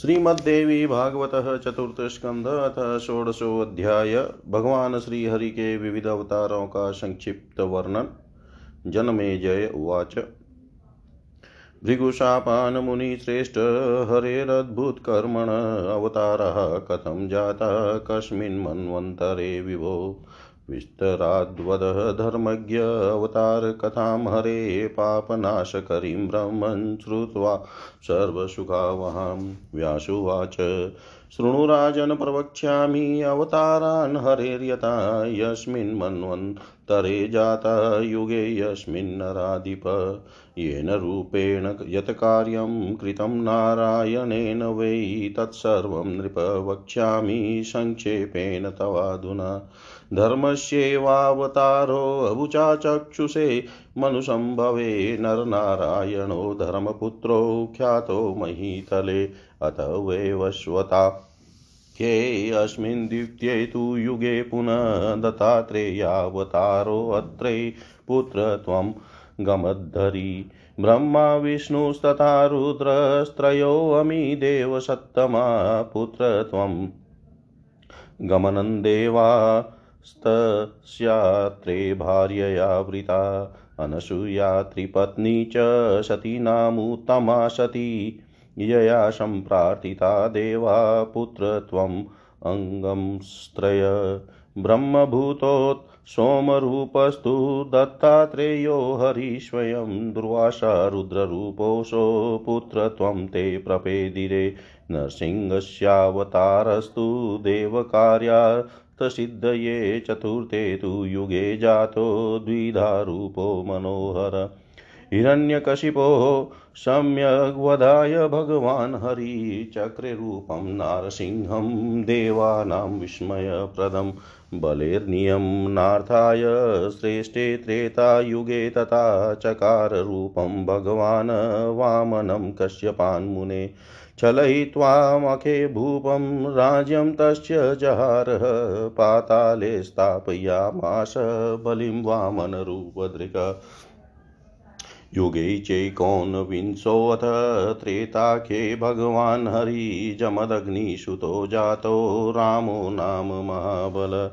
श्रीमद्देवी भागवत चतुर्थ स्कंध अथ षोडशोऽध्याय भगवान श्री हरि के विविध अवतारों का संक्षिप्त वर्णन। जनमे जय उवाच। भृगुशापान् मुनिश्रेष्ठ हरेरद्भुतकर्मण अवतारः कथं जाता कस्मिन् विभो। विस्तराद्वदः धर्मज्ञ अवतारकथां हरे पापनाशकरीं ब्रह्मन् श्रुत्वा सर्वसुखावहां व्यासुवाच। शृणुराजन् प्रवक्ष्यामि अवतारान् हरेर्यथा यस्मिन् मन्वन्तरे जाता युगे यस्मिन्नराधिप येन रूपेण यत् कार्यं कृतं नारायणेन वै तत्सर्वं नृप वक्ष्यामि संक्षेपेण तवाधुना। धर्मस्येवावतारोऽबुचाचक्षुषे मनुसम्भवे नरनारायणो धर्मपुत्रो ख्यातो महीतले अथ वैवस्वता ह्ये अस्मिन् द्वितीये तु युगे पुनः दत्तात्रेयावतारोऽत्रे पुत्रत्वं गमद्धरी। ब्रह्मा विष्णुस्तथा रुद्रस्त्रयोऽमि देवसत्तमा पुत्रत्वं गमनन्देवा। स्तस्यात्रे भार्यया वृता अनसूया त्रिपत्नी च सतीनामुत्तमा सती यया सम्प्रार्थिता देवा पुत्रत्वम् अङ्गंस्त्रय ब्रह्मभूतोत् सोमरूपस्तु दत्तात्रेयो हरिस्वयं दुर्वासा रुद्ररूपोऽसौ पुत्रत्वं ते प्रपेदिरे। नरसिंहस्यावतारस्तु देवकार्या सिद्धये चतुर्थे तु युगे जातो द्विधारूपो मनोहर। हिरण्यकशिपो सम्यग्वधाय भगवान् हरिचक्रेरूपं नारसिंहं देवानां विस्मयप्रदं। बलेर्नियं नार्थाय श्रेष्ठे त्रेतायुगे तथा चकाररूपं भगवान् वामनं कश्यपान्मुने छलयित्वामखे भूपं राज्यं तस्य जहारः, पाताले स्थापयामास बलिं वामनरूपदृक्। युगे चैकोनविंशोऽथ त्रेताख्ये भगवान् हरिजमदग्निसुतो जातो, रामो नाम महाबल।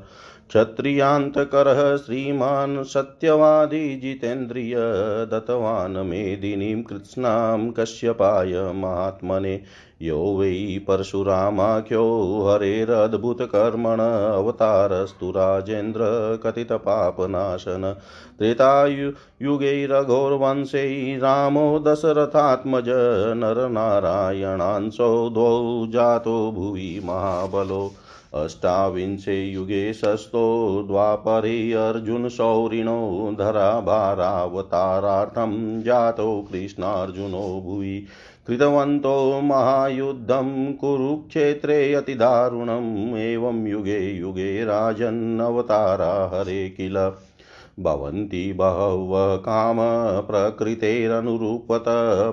क्षत्रियान्तकरः श्रीमान् सत्यवादी जितेन्द्रिय दत्तवान् मेदिनीं कृत्स्नां कश्यपाय महात्मने। यो वै परशुरामाख्यो हरेरद्भुतकर्मण अवतारस्तु राजेन्द्र कथितपापनाशन त्रेतायुगैरघोर्वंशै रामो दशरथात्मज नरनारायणांसौ द्वौ जातो भुवि महाबलो। अष्टाविंशे युगे शस्तो द्वापरे अर्जुनशौरिणो धराभारावतारार्थं जातो कृष्णार्जुनो भुवि। कृतवन्तो महायुद्धं कुरुक्षेत्रे अतिदारुणम्, एवं युगे युगे राजन्नवतारा हरे किल। भवन्ति बहवः कामप्रकृतेरनुरूपत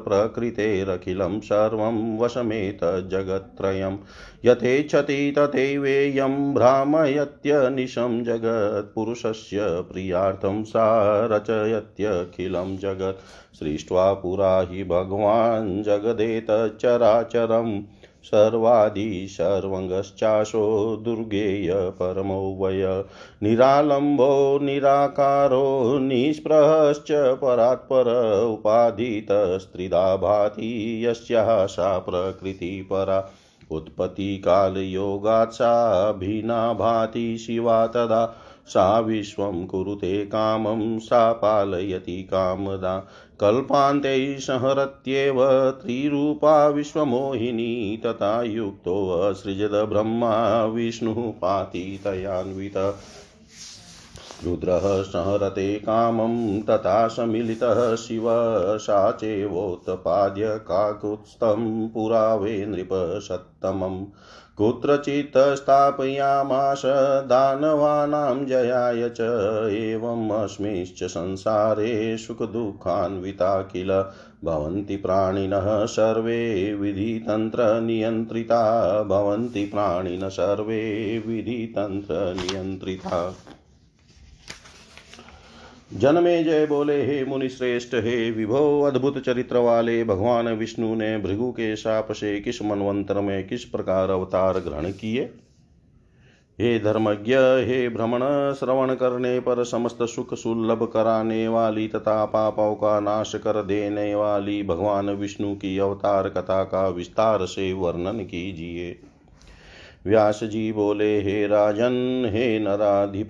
प्रकृतेरखिलं सर्वं वशमेतज्जगत्त्रयं यथेच्छति तथैवेयं भ्रामयत्यनिशं जगत्पुरुषस्य प्रियार्थं सा रचयत्यखिलं जगत्। सृष्ट्वा पुरा हि भगवान् जगदेतच्चराचरम् सर्वादिशर्वङ्गश्चाशो दुर्गेय परमो वय। निरालम्बो, निराकारो, निःस्पृहश्च परात्पर उपाधितस्त्रिधा भाति यस्याः सा प्रकृतिपरा। उत्पत्तिकालयोगात् सा योगाचाभिना भाति शिवा तदा सा विश्वं कुरुते कामं, सा पालयति कामदा। कल्पान्ते संहरत्येव त्रिरूपा विश्वमोहिनी, तथा युक्तोऽसृजद ब्रह्मा विष्णुः पाति रुद्रः संहरते कामं तथा समिलितः शिव सा चैवोत्पाद्य काकुत्स्थं पुरावे नृपसत्तमम् कुत्रचित् स्थापयामास दानवानां जयाय च एवमस्मिंश्च संसारे सुखदुःखान्विता किल। भवन्ति प्राणिनः सर्वे विधितन्त्रनियन्त्रिता। भवन्ति प्राणिनः सर्वे विधितन्त्रनियन्त्रिता। जनमे जय बोले हे मुनि श्रेष्ठ हे विभो अद्भुत चरित्र वाले भगवान विष्णु ने भृगु के शाप से किस मनवंतर में किस प्रकार अवतार ग्रहण किए? हे धर्मज्ञ, हे भ्रमण, श्रवण करने पर समस्त सुख सुलभ कराने वाली तथा पापों का नाश कर देने वाली भगवान विष्णु की अवतार कथा का विस्तार से वर्णन कीजिए। व्यास जी बोले हे राजन, हे नराधिप,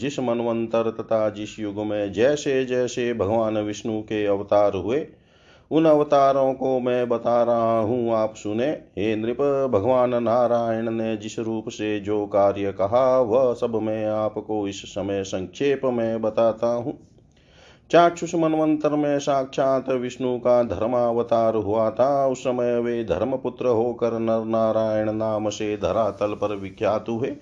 जिस मनवंतर तथा जिस युग में जैसे जैसे भगवान विष्णु के अवतार हुए, उन अवतारों को मैं बता रहा हूँ, आप सुने। हे नृप, भगवान नारायण ने जिस रूप से जो कार्य कहा, वह सब मैं आपको इस समय संक्षेप में बताता हूँ। चाक्षुष मनवंतर में साक्षात विष्णु का धर्मावतार हुआ था उस समय वे धर्मपुत्र होकर नर नारायण नाम से धरातल पर विख्यात हुए।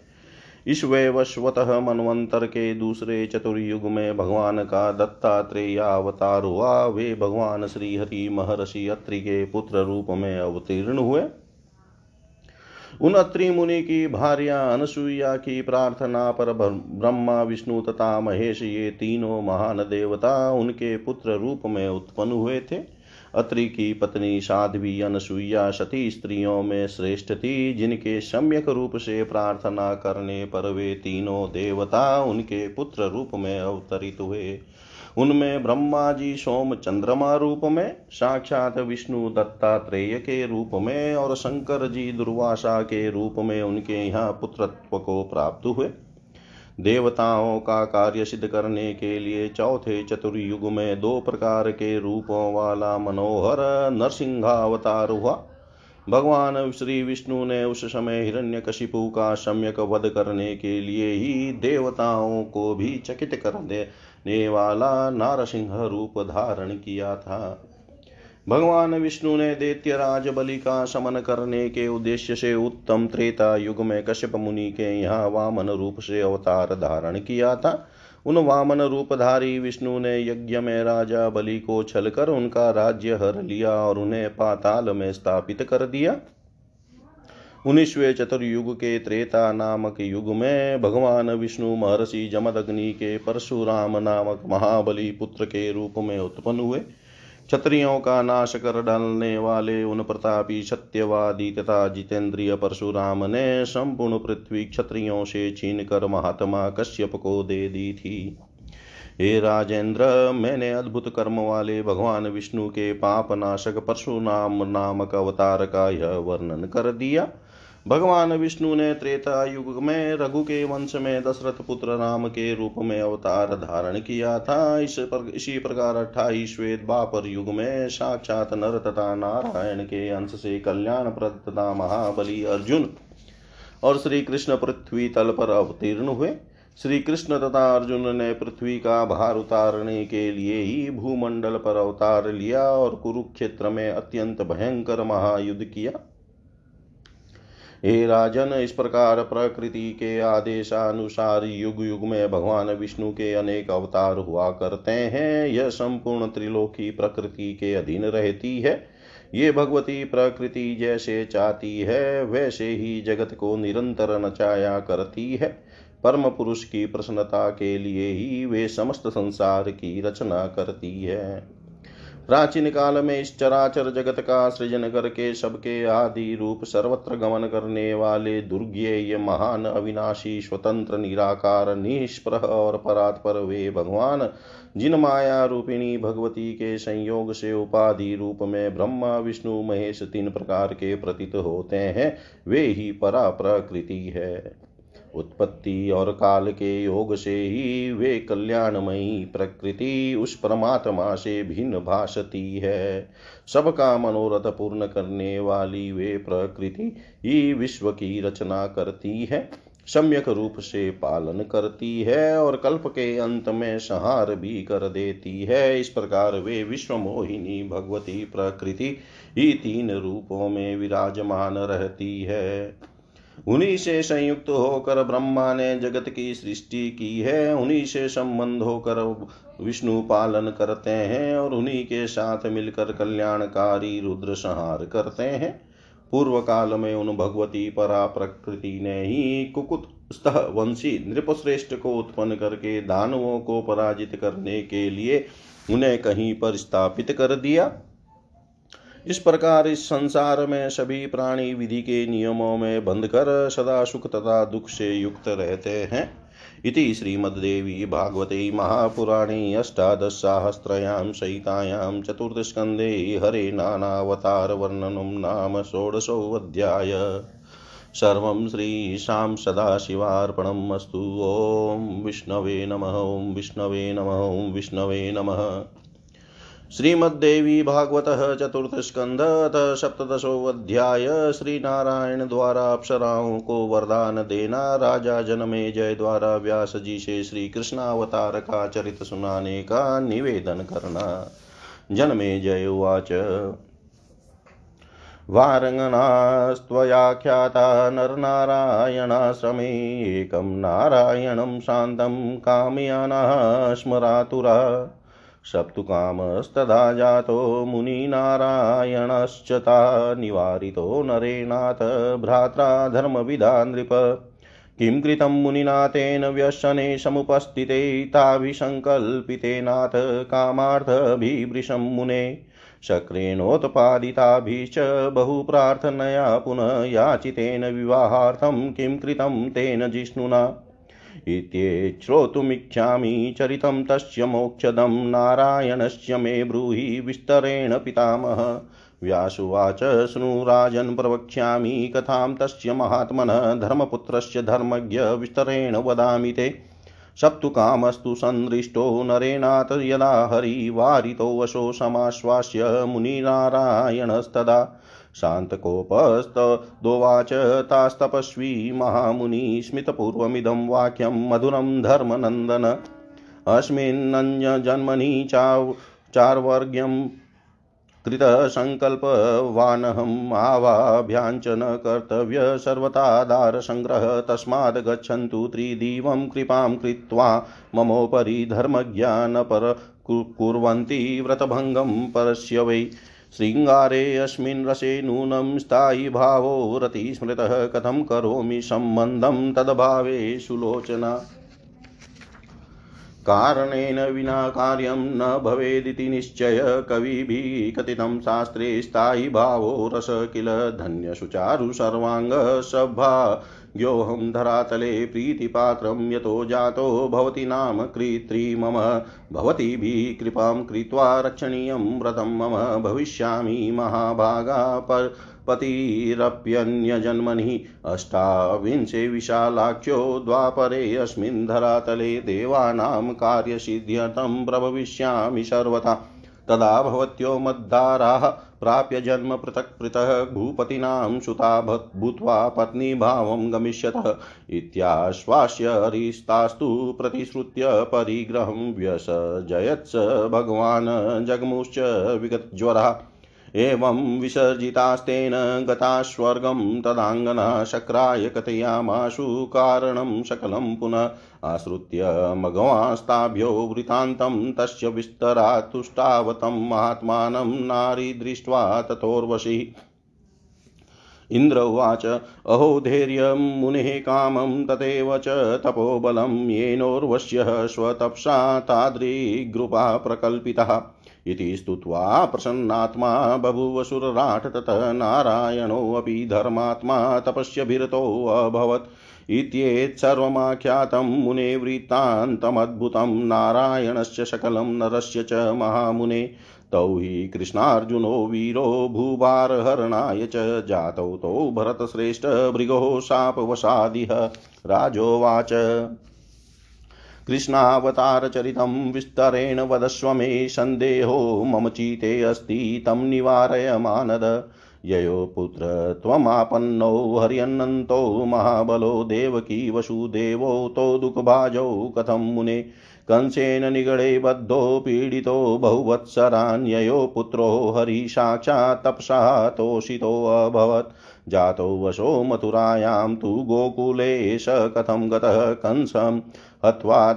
इस वैवस्वत मनवंतर के दूसरे चतुर्युग में भगवान का दत्तात्रेय अवतार हुआ। वे भगवान श्री हरि महर्षि अत्रि के पुत्र रूप में अवतीर्ण हुए। उन अत्रि मुनि की भार्या अनसुईया की प्रार्थना पर ब्रह्मा, विष्णु तथा महेश, ये तीनों महान देवता उनके पुत्र रूप में उत्पन्न हुए थे। अत्रि की पत्नी साध्वी अनसुईया सती स्त्रियों में श्रेष्ठ थी, जिनके सम्यक रूप से प्रार्थना करने पर वे तीनों देवता उनके पुत्र रूप में अवतरित हुए। उनमें ब्रह्मा जी सोम चंद्रमा रूप में साक्षात विष्णु दत्तात्रेय के रूप में और शंकर जी दुर्वासा के रूप में उनके यहाँ पुत्रत्व को प्राप्त हुए। देवताओं का कार्य सिद्ध करने के लिए चौथे चतुर्युग में दो प्रकार के रूपों वाला मनोहर नरसिंहावतार हुआ। भगवान श्री विष्णु ने उस समय हिरण्यकशिपु का सम्यक वध करने के लिए ही देवताओं को भी चकित कर दे ने वाला नारसिंह रूप धारण किया था। भगवान विष्णु ने दैत्य राज बलि का शमन करने के उद्देश्य से उत्तम त्रेता युग में कश्यप मुनि के यहाँ वामन रूप से अवतार धारण किया था। उन वामन रूपधारी विष्णु ने यज्ञ में राजा बलि को छलकर उनका राज्य हर लिया और उन्हें पाताल में स्थापित कर दिया। उन्नीसवें चतुर्युग के त्रेता नामक युग में भगवान विष्णु महर्षि जमदग्नि के परशुराम नामक महाबली पुत्र के रूप में उत्पन्न हुए। क्षत्रियों का नाश कर डालने वाले उन प्रतापी सत्यवादी तथा जितेंद्रिय परशुराम ने संपूर्ण पृथ्वी क्षत्रियों से छीन कर महात्मा कश्यप को दे दी थी। हे राजेंद्र, मैंने अद्भुत कर्म वाले भगवान विष्णु के पाप नाशक परशुराम नामक अवतार का यह वर्णन कर दिया। भगवान विष्णु ने त्रेता युग में रघु के वंश में दशरथ पुत्र राम के रूप में अवतार धारण किया था। इस पर, इसी प्रकार अट्ठाईस श्वेत बापर युग में साक्षात नर तथा नारायण के अंश से कल्याण प्रद तथा महाबली अर्जुन और श्री कृष्ण पृथ्वी तल पर अवतीर्ण हुए। श्री कृष्ण तथा अर्जुन ने पृथ्वी का भार उतारने के लिए ही भूमंडल पर अवतार लिया और कुरुक्षेत्र में अत्यंत भयंकर महायुद्ध किया। हे राजन, इस प्रकार प्रकृति के आदेशानुसार युग युग में भगवान विष्णु के अनेक अवतार हुआ करते हैं। यह संपूर्ण त्रिलोकी प्रकृति के अधीन रहती है। ये भगवती प्रकृति जैसे चाहती है, वैसे ही जगत को निरंतर नचाया करती है। परम पुरुष की प्रसन्नता के लिए ही वे समस्त संसार की रचना करती है। प्राचीन काल में इस चराचर जगत का सृजन करके सबके आदि रूप सर्वत्र गमन करने वाले दुर्ज्ञेय महान अविनाशी स्वतंत्र निराकार निष्प्रह और परात्पर वे भगवान। जिन माया रूपिणी भगवती के संयोग से उपाधि रूप में ब्रह्मा, विष्णु, महेश तीन प्रकार के प्रतीत होते हैं, वे ही परा प्रकृति है। उत्पत्ति और काल के योग से ही वे कल्याणमयी प्रकृति उस परमात्मा से भिन्न भाषती है। सबका मनोरथ पूर्ण करने वाली वे प्रकृति ही विश्व की रचना करती है, सम्यक रूप से पालन करती है और कल्प के अंत में संहार भी कर देती है। इस प्रकार वे विश्व मोहिनी भगवती प्रकृति ही तीन रूपों में विराजमान रहती है। उन्हीं से संयुक्त होकर ब्रह्मा ने जगत की सृष्टि की है। उन्हीं से संबंध होकर विष्णु पालन करते हैं और उन्हीं के साथ मिलकर कल्याणकारी रुद्र संहार करते हैं। पूर्व काल में उन भगवती परा प्रकृति ने ही कुकुत स्तः वंशी, नृपश्रेष्ठ को उत्पन्न करके दानवों को पराजित करने के लिए उन्हें कहीं पर स्थापित कर दिया। इस प्रकार इस संसार में सभी प्राणी विधि के नियमों में बंधकर सदा सुख तथा दुख से युक्त रहते हैं। इति श्रीमद्देवी भागवते महापुराणे अष्टादशसाहस्रयां सहितायां चतुर्थस्कन्धे हरे नानावतारवर्णनं नाम षोडशोऽध्याय। सर्वं श्रीशां सदाशिवार्पणम् अस्तु। ॐ विष्णवे नमः, ॐ विष्णवे नमः, ॐ विष्णवे नमः। श्रीमद्देवी भागवत चतुर्थ स्कंध सप्तशोध्याय श्री नारायण द्वारा अप्सराओं को वरदान देना राजा जनमे जय द्वारा व्यास जी से श्री कृष्णावतार का चरित सुनाने का निवेदन करना जनमे जय उवाच। वारङ्गनास्त्वयाख्याता नरनारायणाश्रमे एकं नारायणं शान्तं कामयानाः स्मरातुरा सप्तुकामस्तदा जातो मुनिनारायणश्च ता निवारितो नरेणाथ भ्रात्रा धर्मविदा नृप किं कृतं मुनिना तेन व्यसने समुपस्थिते ताभिसङ्कल्पितेनाथ कामार्थभिवृशं मुने। शक्रेणोत्पादिताभिश्च बहुप्रार्थनया पुनः याचितेन विवाहार्थं किं कृतं तेन जिष्णुना। इत्येच्छ्रोतुमिच्छामि चरितं तस्य मोक्षदं। नारायणस्य मे ब्रूहि विस्तरेण पितामह। व्यासुवाच शृणुराजन् प्रवक्ष्यामि कथां तस्य महात्मनः धर्मपुत्रस्य धर्मज्ञ विस्तरेण वदामि ते। सप्तुकामस्तु सन्दृष्टो नरेणाथ यदा हरिवारितोऽवशो समाश्वास्य मुनिनारायणस्तदा। शान्तकोपस्तदोवाच तास्तपस्वी महामुनि स्मितपूर्वमिदं वाक्यं मधुरं धर्मनन्दन। अस्मिन्नन्यजन्मनि चाव चार्वर्ग्यं कृतसङ्कल्पवानहम् आवाभ्याञ्च न कर्तव्य सर्वतादारसङ्ग्रह तस्माद् गच्छन्तु त्रिदिवं कृपां कृत्वा ममोपरि धर्मज्ञानपर कुर्वन्ति व्रतभङ्गं परस्य वै। शृङ्गारे अस्मिन् रसे नूनं स्थायि भावो रतिस्मृतः कथं करोमि सम्बन्धं तद्भावे सुलोचना। कारणेन विना कार्यं न भवेदिति निश्चय, कविभिः कथितं शास्त्रे स्थायि भावो रस किल धन्यसुचारु सर्वाङ्गसभा योऽहं धरातले प्रीतिपात्रं यतो जातो भवति नाम कृत्री मम। भवतीभिः कृपां कृत्वा रक्षणीयं व्रतं मम। भविष्यामि महाभागा पर पतिरप्यन्यजन्मनि। अष्टाविंशे विशालाख्यो द्वापरे अस्मिन् धरातले देवानां कार्यसिद्ध्यर्थं प्रभविष्यामि सर्वथा। तदा भवत्यो मद्दाराः प्राप्य जन्म पृथक् पृथः भूपतीनां सुता भूत्वा पत्नीभावं गमिष्यतः इत्याश्वास्य हरिस्तास्तु प्रतिश्रुत्य परिग्रहं व्यसजयत्स भगवान् जगमुश्च विगतज्वरः। एवं विसर्जितास्तेन गता स्वर्गं तदाङ्गना शक्राय कथयामाशु कारणं सकलं पुनः आश्रित्य मघवास्ताभ्यो वृतान्तं तस्य विस्तरात् तुष्टावतं महात्मानं नारी दृष्ट्वा ततोर्वशी इन्द्र उवाच, अहो धैर्यं, मुनेः कामं, तथैव च तपोबलं, येनोर्वश्यः स्वतप्सा तादृग्रुपा प्रकल्पितः। इति स्तुत्वा प्रसन्नात्मा बभूवसुरराट् ततः नारायणोऽपि धर्मात्मा तपस्यभिरतोऽभवत् इत्येतत्सर्वमाख्यातं मुने वृत्तान्तमद्भुतं। नारायणस्य सकलं नरस्य च महामुने। तौ हि कृष्णार्जुनो वीरो भूभारहरणाय च जातौ तौ भरतश्रेष्ठ भृगो शापवशादिह। राजोवाच। कृष्णावतारचरितं विस्तरेण वदस्व मे सन्देहो। मम चिते अस्ति तं निवारय मानद। ययो पुत्र, त्वमापन्नौ हर्यन्नन्तो महाबलो, देवकी वसुदेवो तौ दुःखभाजौ कथं मुने? कंसेन निगडे बद्धो पीडितो बहुवत्सरान्ययो पुत्रो हरिसाक्षात् तपसा तोषितोऽभवत् जातो वशो मथुरायां तु गोकुले स कथं गतः कंसम् हत्वा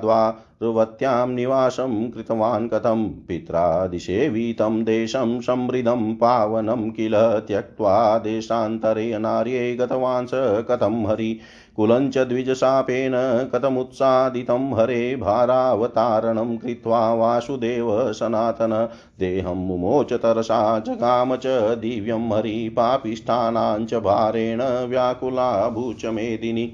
द्वार्वत्यां निवासं कृतवान् कथं? पित्रादिसेवितं देशं समृद्धं पावनं किल? त्यक्त्वा देशान्तरे नार्ये गतवान् स कथं हरि? कुलञ्च द्विजशापेन कथमुत्सादितं हरे? भारावतारणं कृत्वा वासुदेव सनातन। देहं मुमोच तरसा जगाम च दिव्यं हरि। पापिष्ठानां च भारेण व्याकुला भूच मेदिनी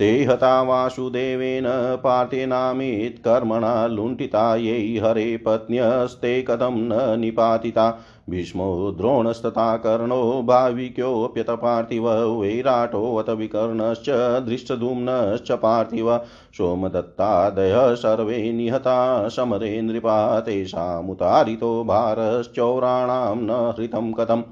ते हता वासुदेवेन पार्थेनामित्कर्मणा लुण्ठिता, यै हरे पत्न्यस्ते कथं न निपातिता। भीष्मो द्रोणस्तथा कर्णो भाविक्योऽप्यत पार्थिव वैराटोऽथ विकर्णश्च दृष्टधूम्नश्च पार्थिव। सोमदत्तादयः सर्वे निहता, समरे नृपा तेषामुतारितो भारश्चौराणां न हृतं कथम्।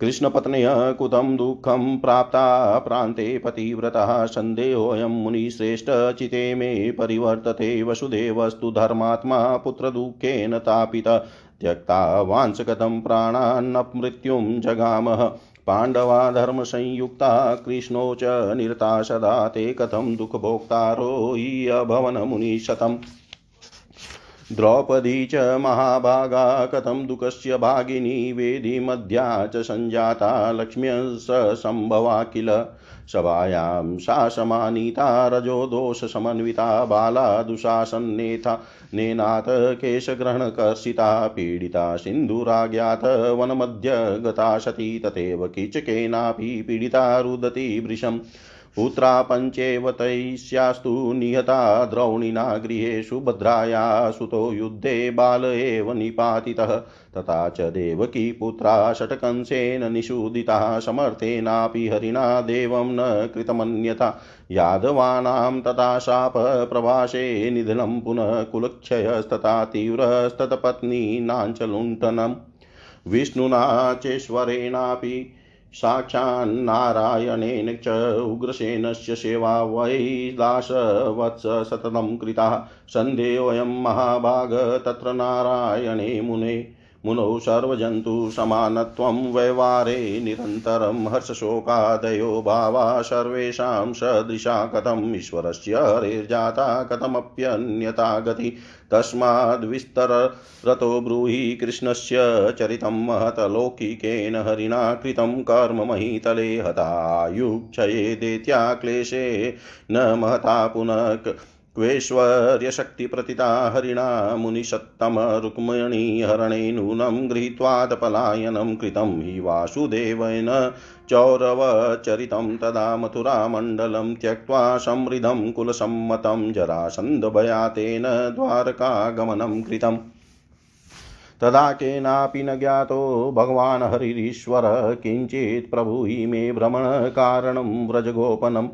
कृष्णपत्न्य कुतं दुःखं प्राप्ता प्रान्ते पतिव्रतः सन्देहोऽयं मुनिश्रेष्ठ चिते मे परिवर्तते वसुदेवस्तु धर्मात्मा पुत्रदुःखेन तापित। त्यक्ता वांसकथं प्राणान्नमृत्युं जगामः। पाण्डवा धर्मसंयुक्ता कृष्णो च निरता सदा ते कथं दुःखभोक्तारो हि अभवन मुनिशतम्। द्रौपदी च महाभागा, कथं दुःखस्य भागिनी वेदिमध्या च सञ्जाता, लक्ष्म्यः सम्भवा किल सभायां सा समानीता, रजो दोषसमन्विता बाला दुशासन्नेथा नेनाथ केशग्रहणकर्षिता, पीडिता सिन्धुराज्ञात वनमध्य गता सती, तथैव कीचकेनापि पीडिता रुदती वृशम् पुत्रा पञ्चेव तैस्यास्तु निहता द्रौणिना गृहेषु भद्राया सुतो युद्धे बाल एव निपातितः। तथा च देवकी पुत्रा षट्कंसेन निषूदिताः, समर्थेनापि हरिणा देवं न कृतमन्यथा। यादवानां तथा शापप्रवासे निधनं पुनः कुलक्षयस्तथा तीव्रस्तत्पत्नीनाञ्च विष्णुना चेश्वरेणापि साक्षान्नारायणेन च उग्रसेनस्य सेवा वै दासवत्स सततं कृता। सन्देहोऽयं महाभाग तत्र नारायणे मुने। मुनौ सर्वजन्तु समानत्वं व्यवहारे निरन्तरं हर्षशोकादयो भावा सर्वेषां सदृशा कथम् ईश्वरस्य हरेर्जाता कथमप्यन्यता गति तस्माद्विस्तरतो ब्रूहि कृष्णस्य चरितं महतलौकिकेन हरिणा कृतं कर्म महीतले हतायुक्षये देत्या क्लेशे न महता पुनः क्वेश्वर्यशक्तिप्रतिता हरिणा मुनिषत्तमरुक्मिणीहरणे नूनं गृहीत्वादपलायनं कृतं हि वासुदेवेन चौरवचरितं तदा मथुरामण्डलं त्यक्त्वा समृद्धं कुलसम्मतं जरासन्धभयातेन द्वारकागमनं कृतम्। तदा केनापि न ज्ञातो भगवान् हरिरीश्वर किञ्चित् प्रभु हि मे भ्रमणकारणं व्रजगोपनम्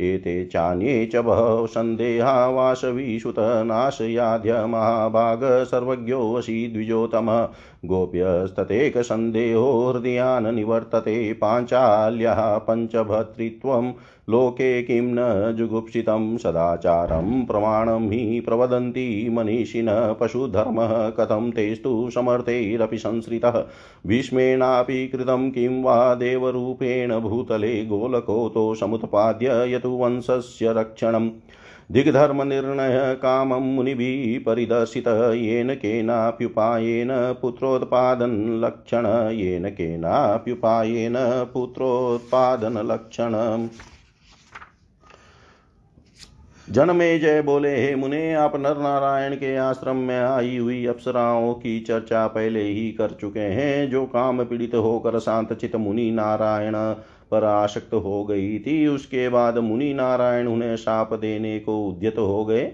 एते चान्ये च बहवः सन्देहा वासवीसुतनाशयाद्य महाभाग सर्वज्ञोऽसि द्विजोतमः। गोप्यस्ततेकसन्देहो हृदयान् निवर्तते पाञ्चाल्यः पञ्चभर्तृत्वं लोके किं न जुगुप्सितं सदाचारं प्रमाणं हि प्रवदन्ति मनीषिणः पशुधर्मः कथं तेस्तु समर्थैरपि संसृतः। भीष्मेणापि कृतं किं वा देवरूपेण भूतले गोलकोतो समुत्पाद्य यतुवंशस्य रक्षणम् दिग्धर्मनिर्णय कामं मुनिभिः परिदर्शितः येन केनाप्युपायेन पुत्रोत्पादनलक्षण, येन केनाप्युपायेन पुत्रोत्पादनलक्षणम् जनमे जय बोले, हे मुने, आप नर नारायण के आश्रम में आई हुई अप्सराओं की चर्चा पहले ही कर चुके हैं, जो काम पीड़ित होकर शांत चित मुनि नारायण पर आसक्त हो गई थी। उसके बाद मुनि नारायण उन्हें शाप देने को उद्यत हो गए।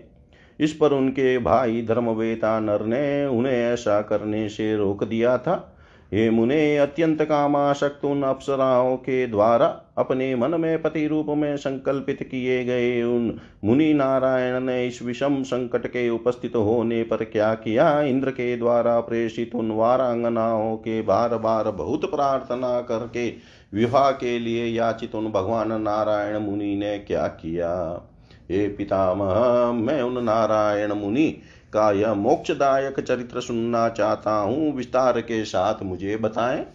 इस पर उनके भाई धर्मवेता नर ने उन्हें ऐसा करने से रोक दिया था। हे मुने, अत्यंत कामाशक्त उन अप्सराओं के द्वारा अपने मन में पति रूप में संकल्पित किए गए उन मुनि नारायण ने इस विषम संकट के उपस्थित होने पर क्या किया? इंद्र के द्वारा प्रेषित उन वारांगनाओं के बार बार बहुत प्रार्थना करके विवाह के लिए याचित उन भगवान नारायण मुनि ने क्या किया? हे पितामह, मैं उन नारायण मुनि का यह मोक्षदायक चरित्र सुनना चाहता हूँ। विस्तार के साथ मुझे बताएँ।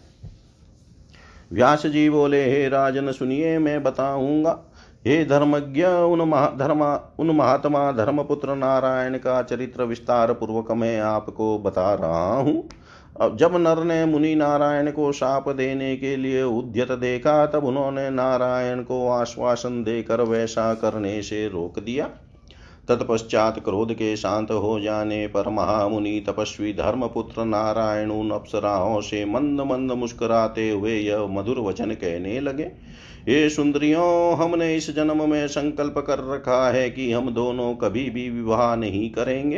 व्यास जी बोले, हे राजन, सुनिए, मैं बताऊँगा। हे धर्मज्ञ, उन धर्म, उन महात्मा, धर्मपुत्र नारायण का चरित्र विस्तार पूर्वक मैं आपको बता रहा हूँ। अब जब नर ने मुनि नारायण को शाप देने के लिए उद्यत देखा, तब उन्होंने नारायण को आश्वासन देकर वैसा करने से रोक दिया। तत्पश्चात क्रोध के शांत हो जाने पर महामुनि तपस्वी धर्मपुत्र नारायण उन अप्सराओं से मंद मंद मुस्कुराते हुए यह मधुर वचन कहने लगे ये सुंदरियों, हमने इस जन्म में संकल्प कर रखा है कि हम दोनों कभी भी विवाह नहीं करेंगे।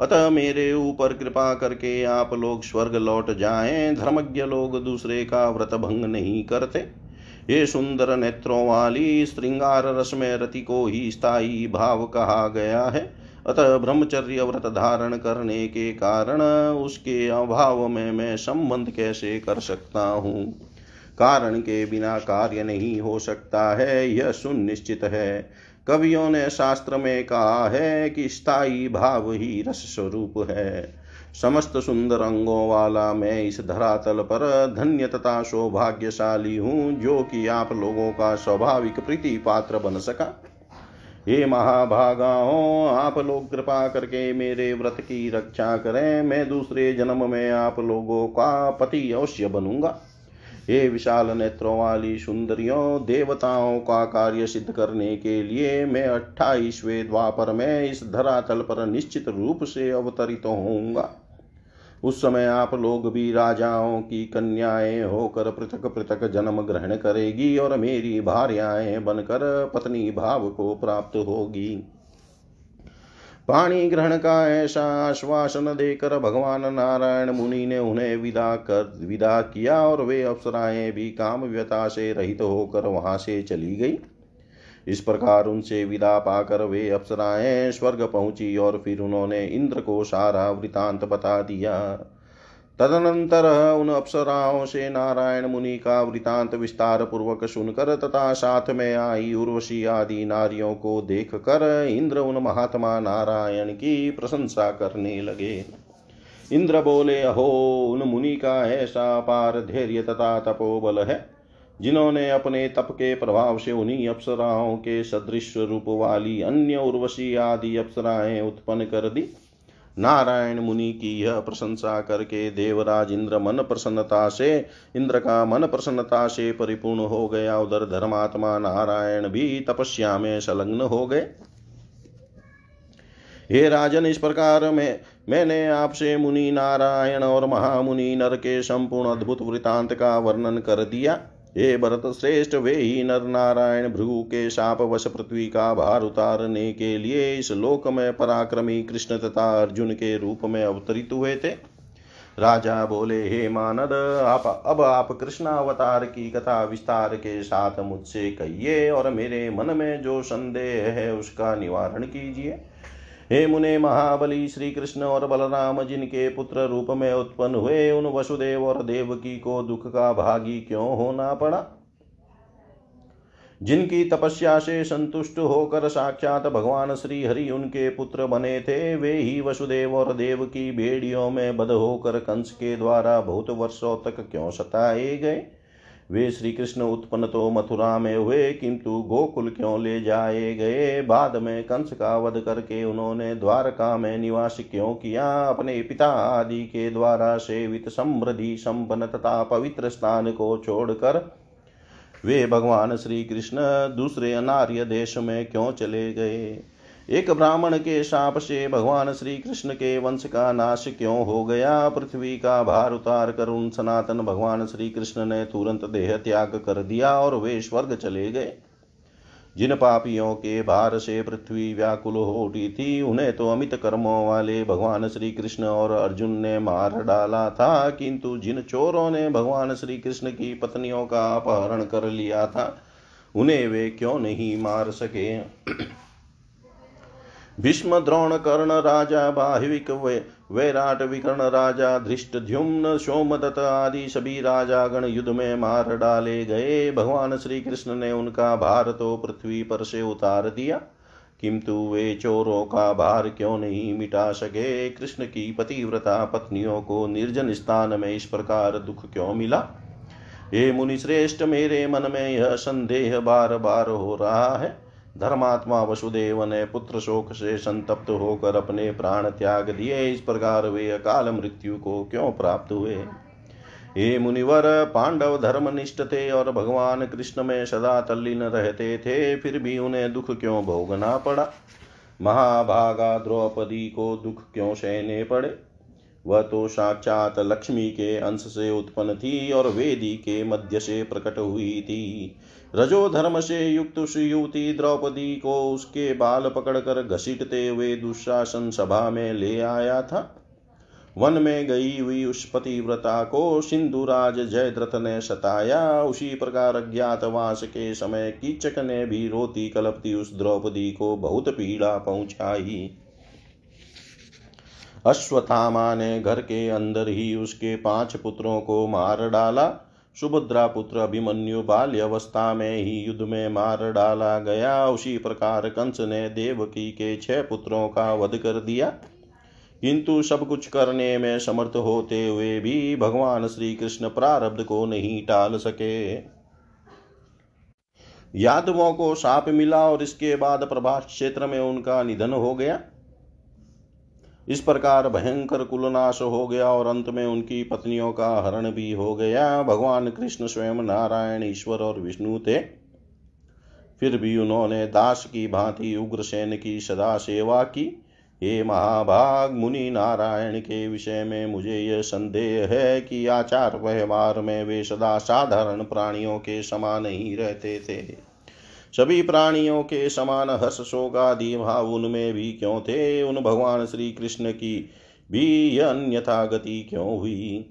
अतः मेरे ऊपर कृपा करके आप लोग स्वर्ग लौट जाएँ, धर्मज्ञ लोग दूसरे का व्रत भंग नहीं करते। ये सुंदर नेत्रों वाली श्रृंगार रस में रति को ही स्थायी भाव कहा गया है। अतः ब्रह्मचर्य व्रत धारण करने के कारण उसके अभाव में मैं संबंध कैसे कर सकता हूँ? कारण के बिना कार्य नहीं हो सकता है, यह सुनिश्चित है। कवियों ने शास्त्र में कहा है कि स्थायी भाव ही रस स्वरूप है। समस्त सुंदर अंगों वाला मैं इस धरातल पर धन्य तथा सौभाग्यशाली हूँ, जो कि आप लोगों का स्वाभाविक प्रीति पात्र बन सका। हे महाभागाओं, आप लोग कृपा करके मेरे व्रत की रक्षा करें। मैं दूसरे जन्म में आप लोगों का पति अवश्य बनूँगा। हे विशाल नेत्रों वाली सुंदरियों, देवताओं का कार्य सिद्ध करने के लिए मैं अट्ठाईसवें द्वापर में इस धरातल पर निश्चित रूप से अवतरित होऊँगा। उस समय आप लोग भी राजाओं की कन्याएँ होकर पृथक पृथक जन्म ग्रहण करेगी और मेरी भार्याएँ बनकर पत्नी भाव को प्राप्त होगी। पाणी ग्रहण का ऐसा आश्वासन देकर भगवान नारायण मुनि ने उन्हें विदा कर, विदा किया और वे अप्सराएँ भी काम व्यता से रहित होकर वहाँ से चली गई। इस प्रकार उनसे विदा पाकर वे अप्सराएँ स्वर्ग पहुँची और फिर उन्होंने इंद्र को सारा वृतांत बता दिया। तदनंतर उन अप्सराओं से नारायण मुनि का वृतांत विस्तार पूर्वक सुनकर तथा साथ में आई उर्वशी आदि नारियों को देख कर इंद्र उन महात्मा नारायण की प्रशंसा करने लगे। इंद्र बोले, अहो, उन मुनि का ऐसा पार धैर्य तथा तपोबल है। जिन्होंने अपने तप के प्रभाव से उन्हीं अप्सराओं के सदृश रूप वाली अन्य उर्वशी आदि अप्सराएँ उत्पन्न कर दी। नारायण मुनि की यह प्रशंसा करके देवराज इंद्र मन प्रसन्नता से, इंद्र का मन प्रसन्नता से परिपूर्ण हो गया। उधर धर्मात्मा नारायण भी तपस्या में संलग्न हो गए। हे राजन, इस प्रकार में, मैंने आपसे मुनि नारायण और महामुनि नर के संपूर्ण अद्भुत वृतांत का वर्णन कर दिया। हे भरत श्रेष्ठ वे ही नर नारायण, भृगु के शाप वश पृथ्वी का भार उतारने के लिए इस लोक में पराक्रमी कृष्ण तथा अर्जुन के रूप में अवतरित हुए थे। राजा बोले, हे मानद, आप, अब आप कृष्ण अवतार की कथा विस्तार के साथ मुझसे कहिए और मेरे मन में जो संदेह है उसका निवारण कीजिए। हे मुने महाबली श्री कृष्ण और बलराम, जिनके पुत्र रूप में उत्पन्न हुए उन वसुदेव और देवकी को दुख का भागी क्यों होना पड़ा? जिनकी तपस्या से संतुष्ट होकर साक्षात भगवान श्री हरि उनके पुत्र बने थे, वे ही वसुदेव और देव की भेड़ियों में बध होकर कंस के द्वारा बहुत वर्षों तक क्यों सताए गए? वे श्री कृष्ण उत्पन्न तो मथुरा में हुए, किंतु गोकुल क्यों ले जाए गए? बाद में कंस का वध करके उन्होंने द्वारका में निवास क्यों किया? अपने पिता आदि के द्वारा सेवित समृद्धि संपन्न तथा पवित्र स्थान को छोड़कर वे भगवान श्री कृष्ण दूसरे अनार्य देश में क्यों चले गए? एक ब्राह्मण के शाप से भगवान श्री कृष्ण के वंश का नाश क्यों हो गया? पृथ्वी का भार उतार कर उन सनातन भगवान श्री कृष्ण ने तुरंत देह त्याग कर दिया और वे स्वर्ग चले गए। जिन पापियों के भार से पृथ्वी व्याकुल हो उठी थी, उन्हें तो अमित कर्मों वाले भगवान श्री कृष्ण और अर्जुन ने मार डाला था, किंतु जिन चोरों ने भगवान श्री कृष्ण की पत्नियों का अपहरण कर लिया था, उन्हें वे क्यों नहीं मार सके? भीष्म द्रोण कर्ण राजा बाहिविक वैराट विकर्ण राजा धृष्ट धृष्टद्युम्न सोमदत्त आदि सभी राजागण युद्ध में मार डाले गए। भगवान श्री कृष्ण ने उनका भार तो पृथ्वी पर से उतार दिया। किंतु वे चोरों का भार क्यों नहीं मिटा सके? कृष्ण की पतिव्रता पत्नियों को निर्जन स्थान में इस प्रकार दुख क्यों मिला? हे मुनिश्रेष्ठ, मेरे मन में यह संदेह बार बार हो रहा है। धर्मात्मा वसुदेव ने पुत्र शोक से संतप्त होकर अपने प्राण त्याग दिए। इस प्रकार वे अकाल मृत्यु को क्यों प्राप्त हुए? हे मुनिवर, पांडव धर्मनिष्ठ थे और भगवान कृष्ण में सदा तल्लीन रहते थे, फिर भी उन्हें दुख क्यों भोगना पड़ा? महाभागा द्रौपदी को दुख क्यों सहने पड़े? वह तो साक्षात लक्ष्मी के अंश से उत्पन्न थी और वेदी के मध्य से प्रकट हुई थी। रजो धर्म से युक्त युवती द्रौपदी को उसके बाल पकड़कर घसीटते हुए दुशासन सभा में ले आया था। वन में गई हुई उस पतिव्रता को सिंधुराज जयद्रथ ने सताया। उसी प्रकार अज्ञातवास के समय कीचक ने भी रोती कलपती उस द्रौपदी को बहुत पीड़ा पहुंचाई। अश्वत्थामा ने घर के अंदर ही उसके पाँच पुत्रों को मार डाला। सुभद्रा पुत्र अभिमन्यु बाल्य अवस्था में ही युद्ध में मार डाला गया। उसी प्रकार कंस ने देवकी के छह पुत्रों का वध कर दिया। किंतु सब कुछ करने में समर्थ होते हुए भी भगवान श्री कृष्ण प्रारब्ध को नहीं टाल सके। यादवों को साप मिला और इसके बाद प्रभास क्षेत्र में उनका निधन हो गया। इस प्रकार भयंकर कुलनाश हो गया और अंत में उनकी पत्नियों का हरण भी हो गया। भगवान कृष्ण स्वयं नारायण, ईश्वर और विष्णु थे। फिर भी उन्होंने दास की भांति उग्रसेन की सदा सेवा की। हे महाभाग मुनि नारायण, के विषय में मुझे यह संदेह है कि आचार व्यवहार में वे सदा साधारण प्राणियों के समान ही रहते थे। सभी प्राणियों के समान हर्ष शोक आदि भाव उनमें भी क्यों थे? उन भगवान श्री कृष्ण की भी अन्यथा गति क्यों हुई?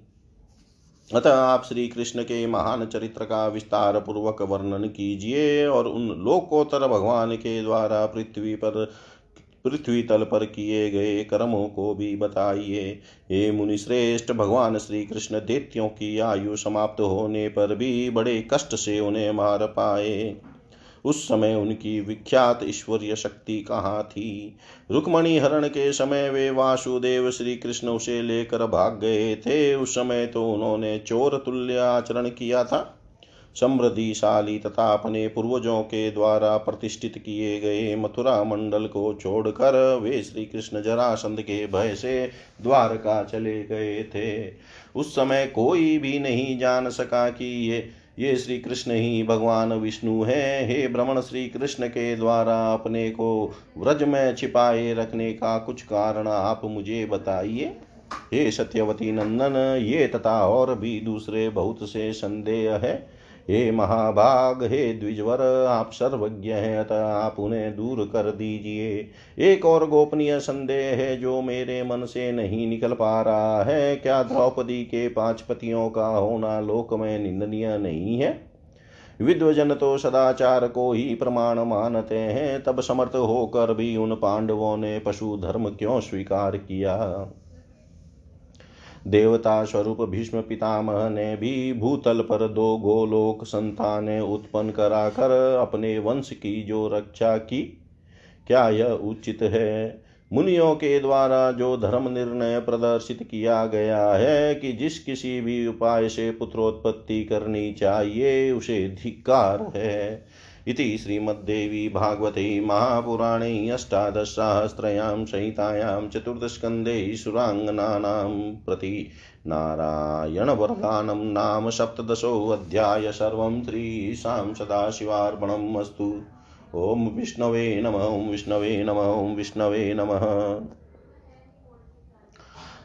अतः आप श्री कृष्ण के महान चरित्र का विस्तार पूर्वक वर्णन कीजिए और उन लोकोत्तर भगवान के द्वारा पृथ्वी पर, पृथ्वी तल पर किए गए कर्मों को भी बताइए। हे मुनि श्रेष्ठ भगवान श्री कृष्ण देत्यों की आयु समाप्त होने पर भी बड़े कष्ट से उन्हें मार पाए। उस समय उनकी विख्यात ईश्वरीय शक्ति कहाँ थी? रुक्मणी हरण के समय वे वासुदेव श्री कृष्ण उसे लेकर भाग गए थे। उस समय तो उन्होंने चोर तुल्य आचरण किया था। समृद्धिशाली तथा अपने पूर्वजों के द्वारा प्रतिष्ठित किए गए मथुरा मंडल को छोड़कर वे श्री कृष्ण जरासंध के भय से द्वारका चले गए थे। उस समय कोई भी नहीं जान सका कि ये ये श्री कृष्ण ही भगवान विष्णु हैं। हे भ्रमण श्री कृष्ण के द्वारा अपने को व्रज में छिपाए रखने का कुछ कारण आप मुझे बताइए। हे सत्यवती नंदन, ये तथा और भी दूसरे बहुत से संदेह है। हे महाभाग, हे द्विजवर, आप सर्वज्ञ हैं, अतः आप उन्हें दूर कर दीजिए। एक और गोपनीय संदेह है जो मेरे मन से नहीं निकल पा रहा है। क्या द्रौपदी के पाँच पतियों का होना लोक में निंदनीय नहीं है? विद्वजन तो सदाचार को ही प्रमाण मानते हैं, तब समर्थ होकर भी उन पांडवों ने पशु धर्म क्यों स्वीकार किया? देवता स्वरूप भीष्म पितामह ने भी भूतल पर दो गोलोक संतानें उत्पन्न कराकर अपने वंश की जो रक्षा की, क्या यह उचित है? मुनियों के द्वारा जो धर्म निर्णय प्रदर्शित किया गया है कि जिस किसी भी उपाय से पुत्रोत्पत्ति करनी चाहिए, उसे धिक्कार है। इति श्रीमद्देवी भागवते महापुराणे अष्टादशसहस्रयां संहितायां चतुर्दशस्कन्धे सुराङ्गनानां प्रति नारायणवरदानं नाम सप्तदशोऽध्याय सर्वं श्रीशां सदाशिवार्पणम् अस्तु। ॐ विष्णवे नमः विष्णवे नमः विष्णवे नमः।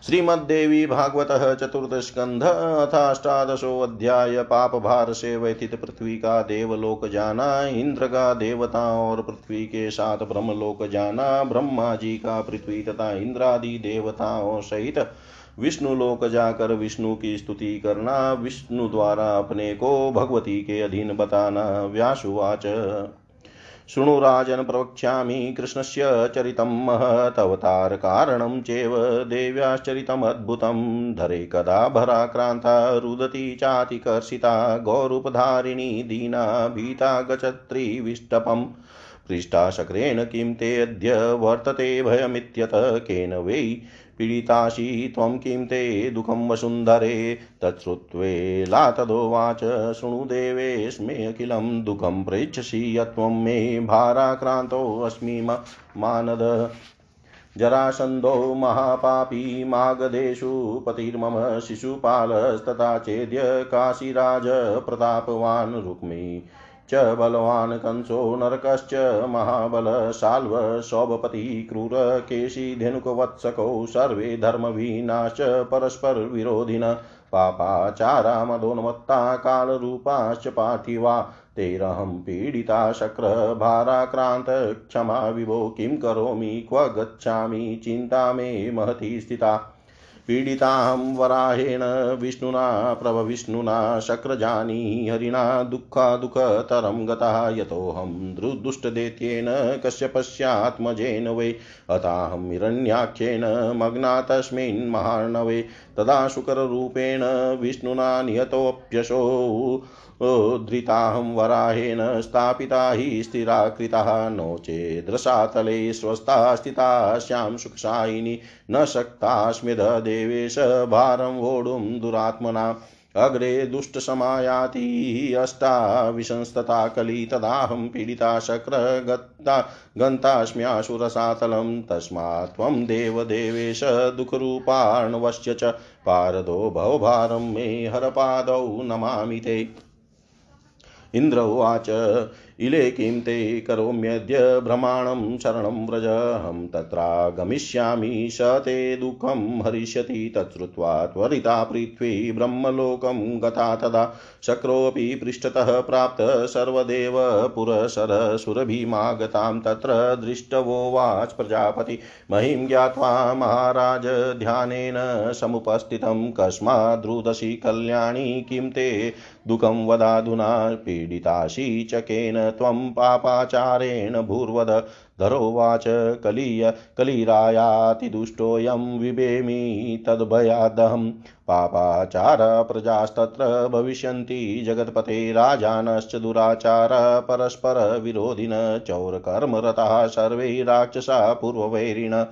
श्रीमद्देवी भागवत चतुर्दस्कंध अथाष्टादशोऽध्याय पाप भार से व्यथित पृथ्वी का देवलोक जाना, इंद्र का देवताओं और पृथ्वी के साथ ब्रह्मलोक जाना ब्रह्मा जी का पृथ्वी तथा इंद्रादि देवताओं सहित विष्णु लोक जाकर विष्णु की स्तुति करना, विष्णु द्वारा अपने को भगवती के अधीन बताना, व्यासुवाच। शृणु राजन् प्रवक्ष्यामि कृष्णस्य चरितं महतवतारकारणं चेव देव्याश्चरितमद्भुतं। धरे कदा भराक्रान्ता रुदती चातिकर्षिता, गौरूपधारिणी दीना भीता गच्छत्रिविष्टपम् शक्रेण किं ते अद्य वर्तते भयमित्यत, केन वै पीडिताशी त्वं किं ते दुःखं वसुन्धरे। तच्छ्रुत्वेला तदोवाच शृणु देवेऽस्मेऽखिलं दुःखं प्रेच्छसि यत्त्वं मे भाराक्रान्तोऽस्मि मानद। जरासन्धो महापापी मागधेषु पतिर्मम शिशुपालस्तथा चेद्य काशीराज प्रतापवान् रुक्मी। च बलवान् कंसो नरकश्च महाबल साल्व सौभपति क्रूरकेशी धेनुकवत्सकौ सर्वे धर्मवीनाश्च परस्परविरोधिन पापाचारा मदोन्मत्ता कालरूपाश्च पार्थिवा तेरहं पीडिता शक्रभाराक्रान्त क्षमा विभो किं करोमि क्व गच्छामि चिन्ता मे महती स्थिता पीडिताहं वराहेण विष्णुना प्रभविष्णुना शक्रजानी, हरिणा दुःखादुःखतरं गतः, यतोऽहं दुर्दुष्टदैत्येन कश्यपस्यात्मजेन वै, अताहं हिरण्याख्येन मग्ना तस्मिन् महार्णवे, तदा शुकररूपेण विष्णुना निहतोऽप्यशो धृताहं वराहेण स्थापिता हि स्थिराकृताः नो चेद्रसातले स्वस्था स्थिता। श्यां सुखसायिनी न शक्तास्म्यद देवेश। भारं वोढुं दुरात्मना। अग्रे दुष्टसमायाति अष्टाविशंस्तता कली। तदाहं पीडिता शक्र गत्ता गन्तास्म्यासुरसातलं तस्मात् त्वं देवदेवेश दुःखरूपार्णवश्य च। पारदो भवभारं मे हरपादौ नमामि ते। इन्द्र उवाच। इले किं ते करोम्यद्य भ्रमाणं शरणं व्रज, अहं तत्रागमिष्यामि स ते दुःखं हरिष्यति तच्छ्रुत्वा त्वरिता पृथ्वी ब्रह्मलोकं गता तदा शक्रोऽपि पृष्ठतः प्राप्त सर्वदेव पुरसरसुरभीमागतां तत्र दृष्टवोवाच प्रजापति। महिं ज्ञात्वा महाराज ध्यानेन समुपस्थितं। कस्माद्रुदसि कल्याणी किं ते दुःखं वदाधुना, पीडिताशी चकेन त्वं पापाचारेण भूर्वद धरोवाच कलीय कलिरायातिदुष्टोऽयं विभेमि तद्भयादहं। पापाचार प्रजास्तत्र भविष्यन्ति, जगत्पते राजानश्च दुराचार परस्परविरोधिन चौरकर्मरताः सर्वे राक्षसा पूर्ववैरिण।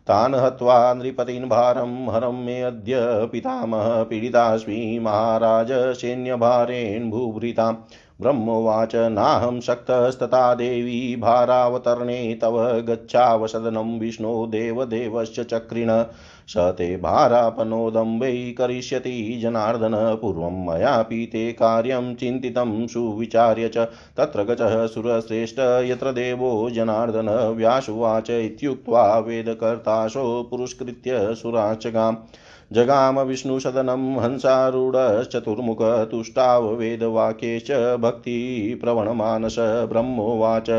तान् हत्वा नृपतीन् भारं, हरं मे अद्य पितामह पीडितास्मि महाराज, सैन्यभारेण भूभृताम्। ब्रह्मोवाच नाहं शक्तस्तथा देवी भारावतरणे तव गच्छावसदनं विष्णो देवदेवश्च चक्रिण स ते भारापनोदम्बै करिष्यति जनार्दन, पूर्वं मयापि ते कार्यं चिन्तितं सुविचार्य च तत्र गचः सुरश्रेष्ठ यत्र देवो जनार्दन, व्यासुवाच इत्युक्त्वा वेदकर्ताशो पुरस्कृत्य सुराचगाम्। जगाम विष्णुसदनं हंसारूढश्चतुर्मुख तुष्टाववेदवाक्येश्च भक्तिप्रवणमानस ब्रह्मोवाच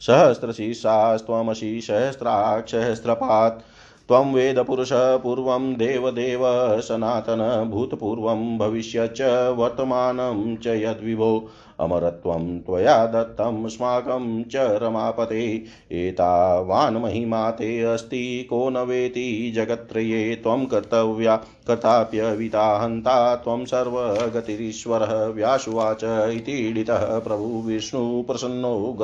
सहस्रशीर्षास्त्वमसि सहस्राक्षसहस्रपात् त्वं वेदपुरुषः पूर्वं देवदेव सनातन भूतपूर्वं भविष्यच्च वर्तमानं च यद्विभो। अमरत्वं त्वया दत्तं अस्माकं च रमापते। एतावान् महिमा ते अस्ति, को न वेति जगत्त्रये त्वं कर्तव्या। कथाप्यविता हन्ता त्वं सर्वगतिरीश्वरः। व्यासुवाच इतीडितः प्रभुविष्णुप्रसन्नो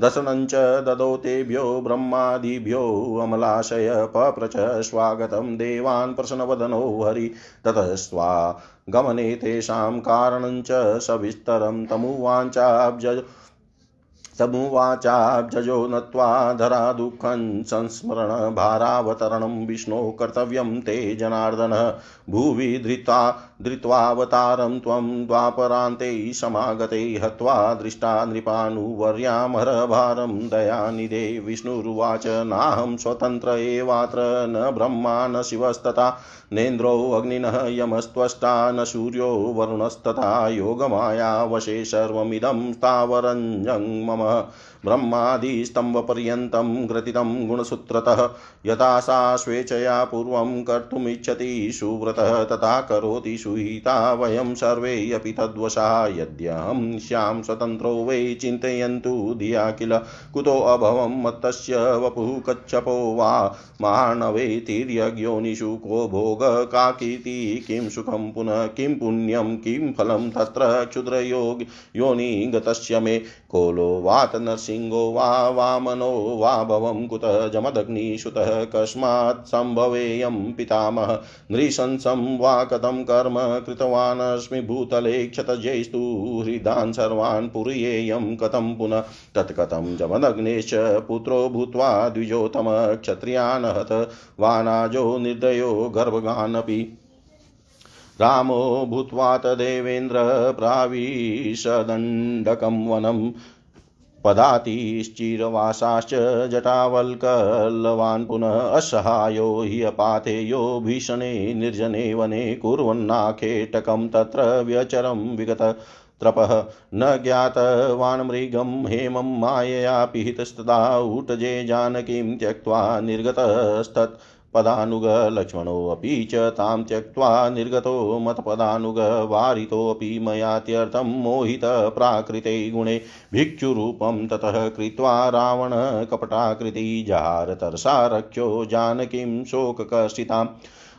दशनञ्च ददौ तेभ्यो ब्रह्मादिभ्यो अमलाशय पप्रच स्वागतं देवान् प्रसन्नवदनो हरि। ततः स्वा गमने तेषां कारणञ्च सविस्तरं तमुवाचाब्ज तमुवाचाब्जयो नत्वा धरा दुःखं संस्मरण भारावतरणं विष्णो कर्तव्यं ते जनार्दन। भुवि धृता धृत्वावतारं त्वं द्वापरान्ते समागते हत्वा दृष्टा नृपानुवर्यामरभारं दयानिधे विष्णुरुवाच नाहं स्वतन्त्र एवात्र न ब्रह्मा न शिवस्तथा नेन्द्रो अग्निनः यमस्त्वष्टा न सूर्यो वरुणस्तथा योगमायावशे सर्वमिदं स्थावरञ्जं मम ब्रह्मादिस्तम्भपर्यन्तं ग्रथितं गुणसूत्रतः यथा सा स्वेच्छया पूर्वं कर्तुमिच्छति सुव्रतः तथा करोति सुहिता वयं सर्वे अपि तद्वशा यद्यहं श्यां स्वतन्त्रो वै चिन्तयन्तु धिया किल कुतो अभवं मत्तस्य वपुः कच्छपो वा मानवे तिर्यज्ञोनिषु को भोग काकीति किं सुखं पुनः किं पुण्यं किं फलं तत्र क्षुद्रयोग योनि गतस्य मे कोलो वात नरसिंहो वा वामनो वा भवं कुतः जमदग्निसुतः कस्मात् सम्भवेयं पितामह नृशंसं वा कथं कर्म कृतवानस्मि भूतले क्षतजैस्तु, हृदान् सर्वान् पुर्येयं कथं पुनः? तत्कथं जमदग्नेश्च पुत्रो भूत्वा द्विजोतम क्षत्रियान् हत वानाजो निर्दयो गर्भगानपि। रामो भूत्वा तदेवेन्द्र प्राविशदण्डकं पदातिश्चिरवासाश्च जटावल्कलवान् पुनः असहायो हि अपाथेयो भीषणे निर्जने वने कुर्वन्नाखेटकं तत्र व्यचरं विगत त्रपः न ज्ञातवान् मृगं हेमं मायया पिहितस्तदा ऊटजे जानकीं त्यक्त्वा निर्गतस्तत्। पदानुगलक्ष्मणोऽपि च तां त्यक्त्वा निर्गतो मत्पदानुगवारितोऽपि मयात्यर्थं मोहितप्राकृते गुणे भिक्षुरूपं ततः कृत्वा रावणकपटाकृति जहारतरसा रक्षो जानकीं शोककर्षिताम्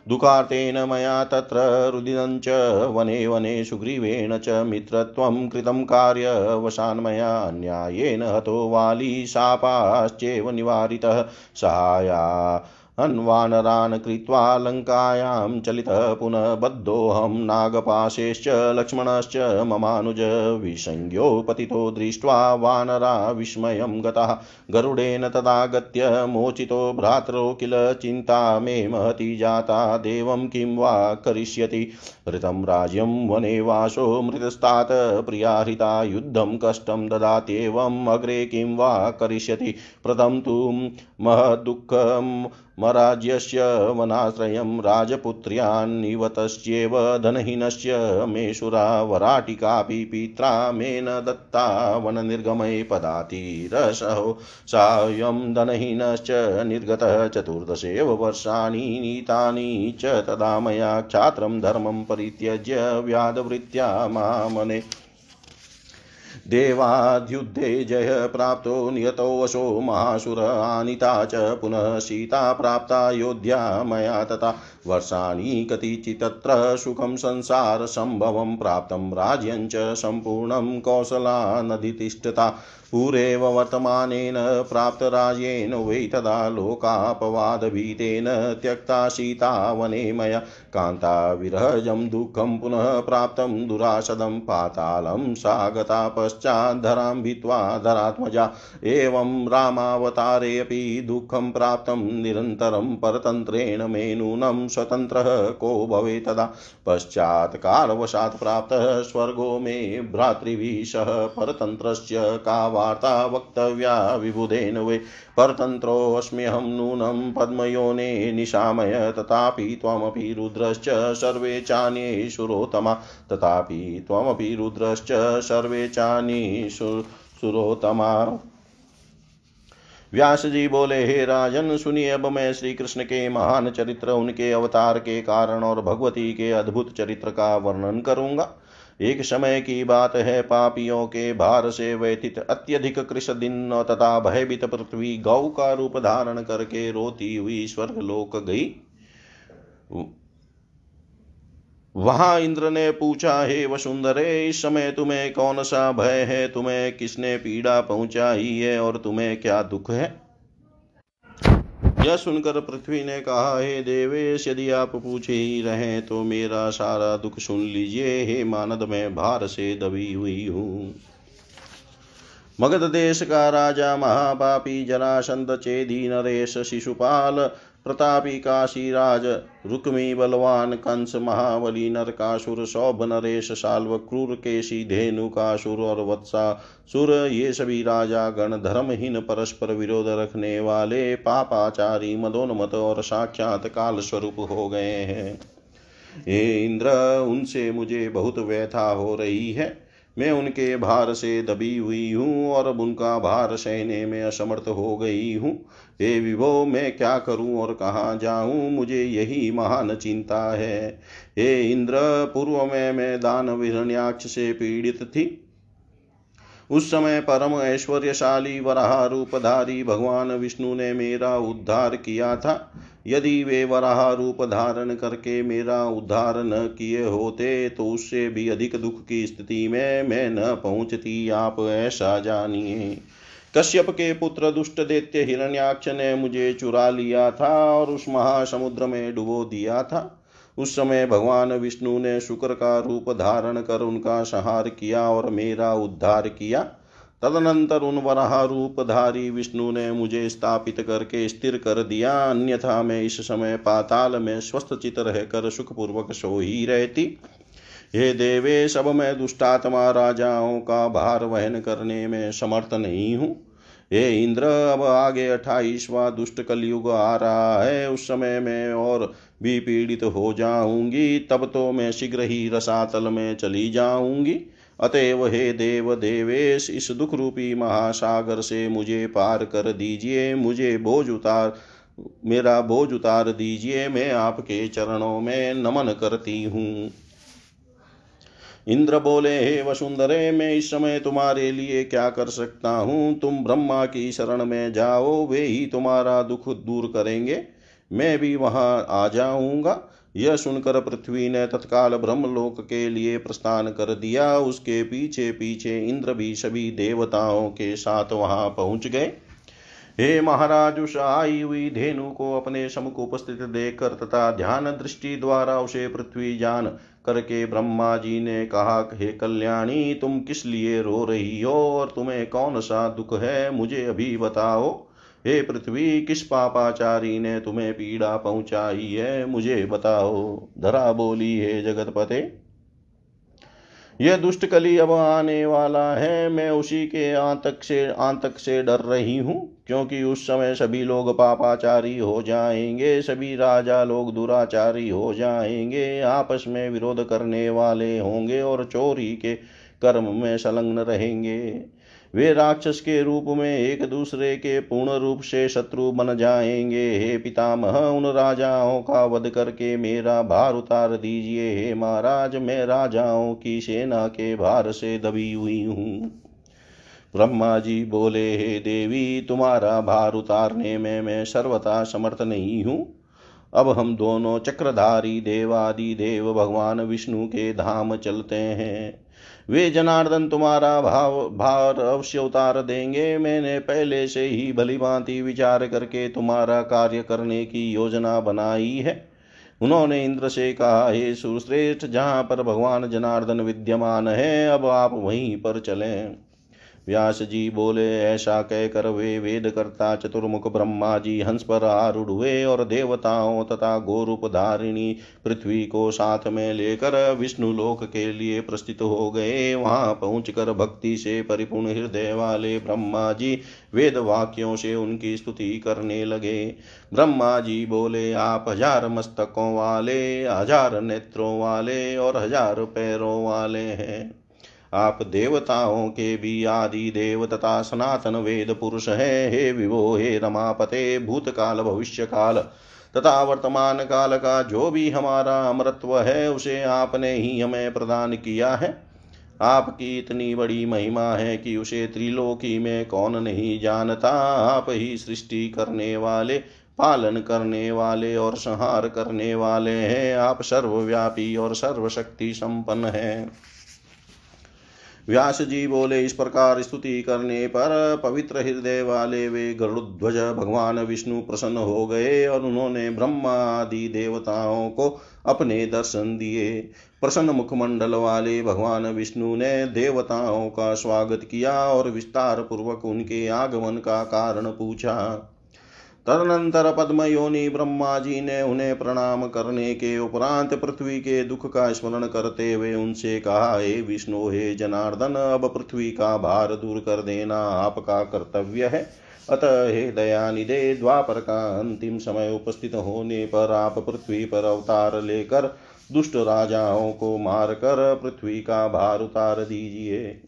दुःखार्तेन मया तत्र रुदिनं च वने वने सुग्रीवेण च मित्रत्वं कृतं कार्यवशान् मया अन्यायेन हतो वाली शापाश्चैव निवारितः सहाया। अन्वानरान् कृत्वा लङ्कायां चलितः पुनः बद्धोऽहं नागपाशेश्च लक्ष्मणश्च ममानुज विसंज्ञो पतितो दृष्ट्वा वानरा विस्मयं गतः। गरुडेन तदागत्य मोचितो भ्रातरो किल चिन्ता मे महती जाता, देवं किं वा करिष्यति। ऋतं राज्यं वने वासो मृतस्तात् प्रियाहृता युद्धं कष्टं ददात्येवम् अग्रे किं वा करिष्यति? प्रथम तु महदुःखं मराज्यस्य वनाश्रयं राजपुत्र्यान्निवतश्चेव धनहीनस्य मेषुरा वराटिकापि पित्रा न दत्ता वननिर्गमये पदातिरसहो। सायं धनहीनश्च निर्गतः चतुर्दशेव वर्षाणि नीतानि च तदा मया क्षात्रं धर्मं परित्यज्य व्याधवृत्त्या मामने। देवाद्युद्धे जय प्राप्तो नियतोऽशो महासुर, आनीता च पुनः सीता प्राप्ता योध्या मया तथा वर्षाणि कतिचित्तत्र सुखं संसारसम्भवं प्राप्तं राज्यं च सम्पूर्णं कौशला नदीतिष्ठता पुरेव वर्तमानेन प्राप्तराज्येन वै तदा लोकापवादभीतेन त्यक्ता सीता वने मया कान्ताविरहजं दुःखं पुनः प्राप्तं दुरासदं पातालं सा गता पश्चाद्धरां भित्त्वा धरात्मजा। एवं रामावतारेऽपि दुःखं प्राप्तं निरन्तरं परतन्त्रेण मे नूनं स्वतन्त्रः को भवे तदा। पश्चात् कालवशात् प्राप्तः स्वर्गो मे भ्रातृभिः सह परतन्त्रस्य का वार्ता वक्तव्या विबुधेन वै। परतन्त्रोऽस्म्यहं नूनं पद्मयोने निशामय। तथापि त्वमपि रुद्रश्च सर्वे चान्ये सुरोत्तमा तथापि त्वमपि रुद्रश्च सर्वे चान्ये सुरोत्तमा व्यास जी बोले, हे राजन, सुनिए, अब मैं श्री कृष्ण के महान चरित्र, उनके अवतार के कारण और भगवती के अद्भुत चरित्र का वर्णन करूँगा। एक समय की बात है, पापियों के भार से व्यथित अत्यधिक कृष दिन तथा भयभीत पृथ्वी गौ का रूप धारण करके रोती हुई स्वर्ग लोक गई। वहाँ इंद्र ने पूछा, हे वसुंधरे, इस समय तुम्हें कौन सा भय है? तुम्हें किसने पीड़ा पहुंचाई है और तुम्हें क्या दुख है? यह सुनकर पृथ्वी ने कहा, हे देवेश, यदि आप पूछे ही रहे तो मेरा सारा दुख सुन लीजिए। हे मानद, में भार से दबी हुई हूँ। मगध देश का राजा, महापापी, जरासंध, चेदी, नरेश, शिशुपाल प्रतापी काशीराज रुक्मी बलवान, कंस महाबली, नरकासुर, सौभ नरेश, साल्व क्रूर केशी, धेनु कासुर, और वत्सा सुर, ये सभी राजा, गण, धर्महीन, परस्पर विरोध रखने वाले, पापाचारी, मदोन्मत और साक्षात काल स्वरूप हो गए हैं। हे इंद्र, उनसे मुझे बहुत व्यथा हो रही है। मैं उनके भार से दबी हुई हूँ और उनका भार सहने में असमर्थ हो गई हूँ। हे विभो, मैं क्या करूँ और कहाँ जाऊँ? मुझे यही महान चिंता है। हे इंद्र, पूर्व में मैं दान विरण्याक्ष से पीड़ित थी। उस समय परम ऐश्वर्यशाली वराह रूपधारी भगवान विष्णु ने मेरा उद्धार किया था। यदि वे वराह रूप धारण करके मेरा उद्धार न किए होते तो उससे भी अधिक दुख की स्थिति में मैं न पहुँचती, आप ऐसा जानिए। कश्यप के पुत्र दुष्ट दैत्य हिरण्याक्ष ने मुझे चुरा लिया था और उस महासमुद्र में डुबो दिया था। उस समय भगवान विष्णु ने शुक्र का रूप धारण कर उनका संहार किया और मेरा उद्धार किया। तदनंतर उन वराह रूपधारी विष्णु ने मुझे स्थापित करके स्थिर कर दिया। अन्यथा मैं इस समय पाताल में स्वस्थ चित रहकर सुखपूर्वक सो ही रहती। हे देवे, सब मैं दुष्टात्मा राजाओं का भार वहन करने में समर्थ नहीं हूँ। हे इंद्र, अब आगे अठाईसवा दुष्ट कलयुग आ रहा है। उस समय मैं और भी पीड़ित हो जाऊँगी, तब तो मैं शीघ्र ही रसातल में चली जाऊँगी। अतएव हे देव, देवेश, इस दुख रूपी महासागर से मुझे पार कर दीजिए, मुझे बोझ उतार, मेरा बोझ उतार दीजिए, मैं आपके चरणों में नमन करती हूँ। इंद्र बोले, हे वसुंधरे, मैं इस समय तुम्हारे लिए क्या कर सकता हूँ? तुम ब्रह्मा की शरण में जाओ, वे ही तुम्हारा दुख दूर करेंगे। मैं भी वहाँ आ जाऊँगा। यह सुनकर पृथ्वी ने तत्काल ब्रह्मलोक के लिए प्रस्थान कर दिया। उसके पीछे पीछे इंद्र भी सभी देवताओं के साथ वहाँ पहुँच गए। हे महाराज, उस आई हुई धेनु को अपने समुख उपस्थित देखकर तथा ध्यान दृष्टि द्वारा उसे पृथ्वी जान करके ब्रह्मा जी ने कहा, हे कल्याणी, तुम किस लिए रो रही हो और तुम्हें कौन सा दुख है, मुझे अभी बताओ। हे पृथ्वी, किस पापाचारी ने तुम्हें पीड़ा पहुंचाई है, मुझे बताओ। धरा बोली, हे जगत पते यह दुष्ट कली अब आने वाला है। मैं उसी के आंतक से आंतक से डर रही हूँ, क्योंकि उस समय सभी लोग पापाचारी हो जाएँगे, सभी राजा लोग दुराचारी हो जाएँगे, आपस में विरोध करने वाले होंगे और चोरी के कर्म में संलग्न रहेंगे। वे राक्षस के रूप में एक दूसरे के पूर्ण रूप से शत्रु बन जाएँगे। हे पितामह, उन राजाओं का वध करके मेरा भार उतार दीजिए। हे महाराज, मैं राजाओं की सेना के भार से दबी हुई हूँ। ब्रह्मा जी बोले, हे देवी, तुम्हारा भार उतारने में मैं सर्वथा समर्थ नहीं हूँ। अब हम दोनों चक्रधारी देवादि देव भगवान विष्णु के धाम चलते हैं। वे जनार्दन तुम्हारा भाव, भार अवश्य उतार देंगे। मैंने पहले से ही भली भांति विचार करके तुम्हारा कार्य करने की योजना बनाई है। उन्होंने इंद्र से कहा, हे सुश्रेष्ठ, जहाँ पर भगवान जनार्दन विद्यमान है, अब आप वहीं पर चलें। व्यास जी बोले, ऐसा कहकर वे वेद करता चतुर्मुख ब्रह्मा जी हंस पर आरूढ़ हुए और देवताओं तथा गोरूप धारिणी पृथ्वी को साथ में लेकर विष्णु लोक के लिए प्रस्थित हो गए। वहाँ पहुंचकर भक्ति से परिपूर्ण हृदय वाले ब्रह्मा जी वेद वाक्यों से उनकी स्तुति करने लगे। ब्रह्मा जी बोले, आप हज़ार मस्तकों वाले, हज़ार नेत्रों वाले और हज़ार पैरों वाले हैं। आप देवताओं के भी आदि देव तथा सनातन वेद पुरुष हैं। हे विभो, हे रमापते, भूतकाल भविष्य काल तथा वर्तमान काल का जो भी हमारा अमृत्व है, उसे आपने ही हमें प्रदान किया है। आपकी इतनी बड़ी महिमा है कि उसे त्रिलोकी में कौन नहीं जानता। आप ही सृष्टि करने वाले, पालन करने वाले और संहार करने वाले हैं। आप सर्वव्यापी और सर्वशक्ति संपन्न हैं। व्यास जी बोले, इस प्रकार स्तुति करने पर पवित्र हृदय वाले वे गरुध्वज भगवान विष्णु प्रसन्न हो गए और उन्होंने ब्रह्मा आदि देवताओं को अपने दर्शन दिए। प्रसन्न मुखमंडल वाले भगवान विष्णु ने देवताओं का स्वागत किया और विस्तार पूर्वक उनके आगमन का कारण पूछा। तदनंतर पद्म योनि ब्रह्मा जी ने उन्हें प्रणाम करने के उपरांत पृथ्वी के दुख का स्मरण करते हुए उनसे कहा, हे विष्णु, हे जनार्दन, अब पृथ्वी का भार दूर कर देना आपका कर्तव्य है। अतः हे दयानिदे द्वापर का अंतिम समय उपस्थित होने पर आप पृथ्वी पर अवतार लेकर दुष्ट राजाओं को मारकर पृथ्वी का भार उतार दीजिए।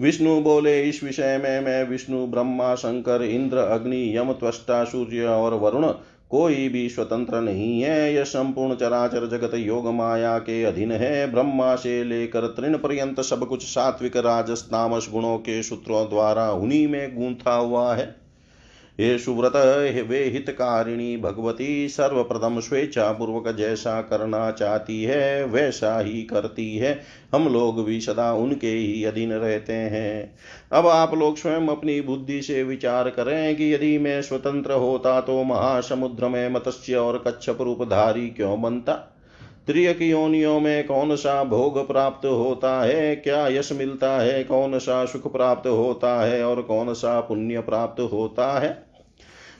विष्णु बोले, इस विषय में मैं विष्णु, ब्रह्मा, शंकर, इंद्र, अग्नि, यम, त्वष्टा, सूर्य और वरुण कोई भी स्वतंत्र नहीं है। यह संपूर्ण चराचर जगत योग माया के अधीन है। ब्रह्मा से लेकर तृण पर्यंत सब कुछ सात्विक राजस्तामस गुणों के सूत्रों द्वारा उन्हीं में गूंथा हुआ है। हे सुव्रत, हे वे हितकारिणी भगवती, सर्वप्रथम स्वेच्छापूर्वक जैसा करना चाहती है, वैसा ही करती है। हम लोग भी सदा उनके ही अधीन रहते हैं। अब आप लोग स्वयं अपनी बुद्धि से विचार करें कि यदि मैं स्वतंत्र होता तो महासमुद्र में मत्स्य और कच्छप रूपधारी क्यों बनता? त्रियक योनियों में कौन सा भोग प्राप्त होता है? क्या यश मिलता है? कौन सा सुख प्राप्त होता है? और कौन सा पुण्य प्राप्त होता है?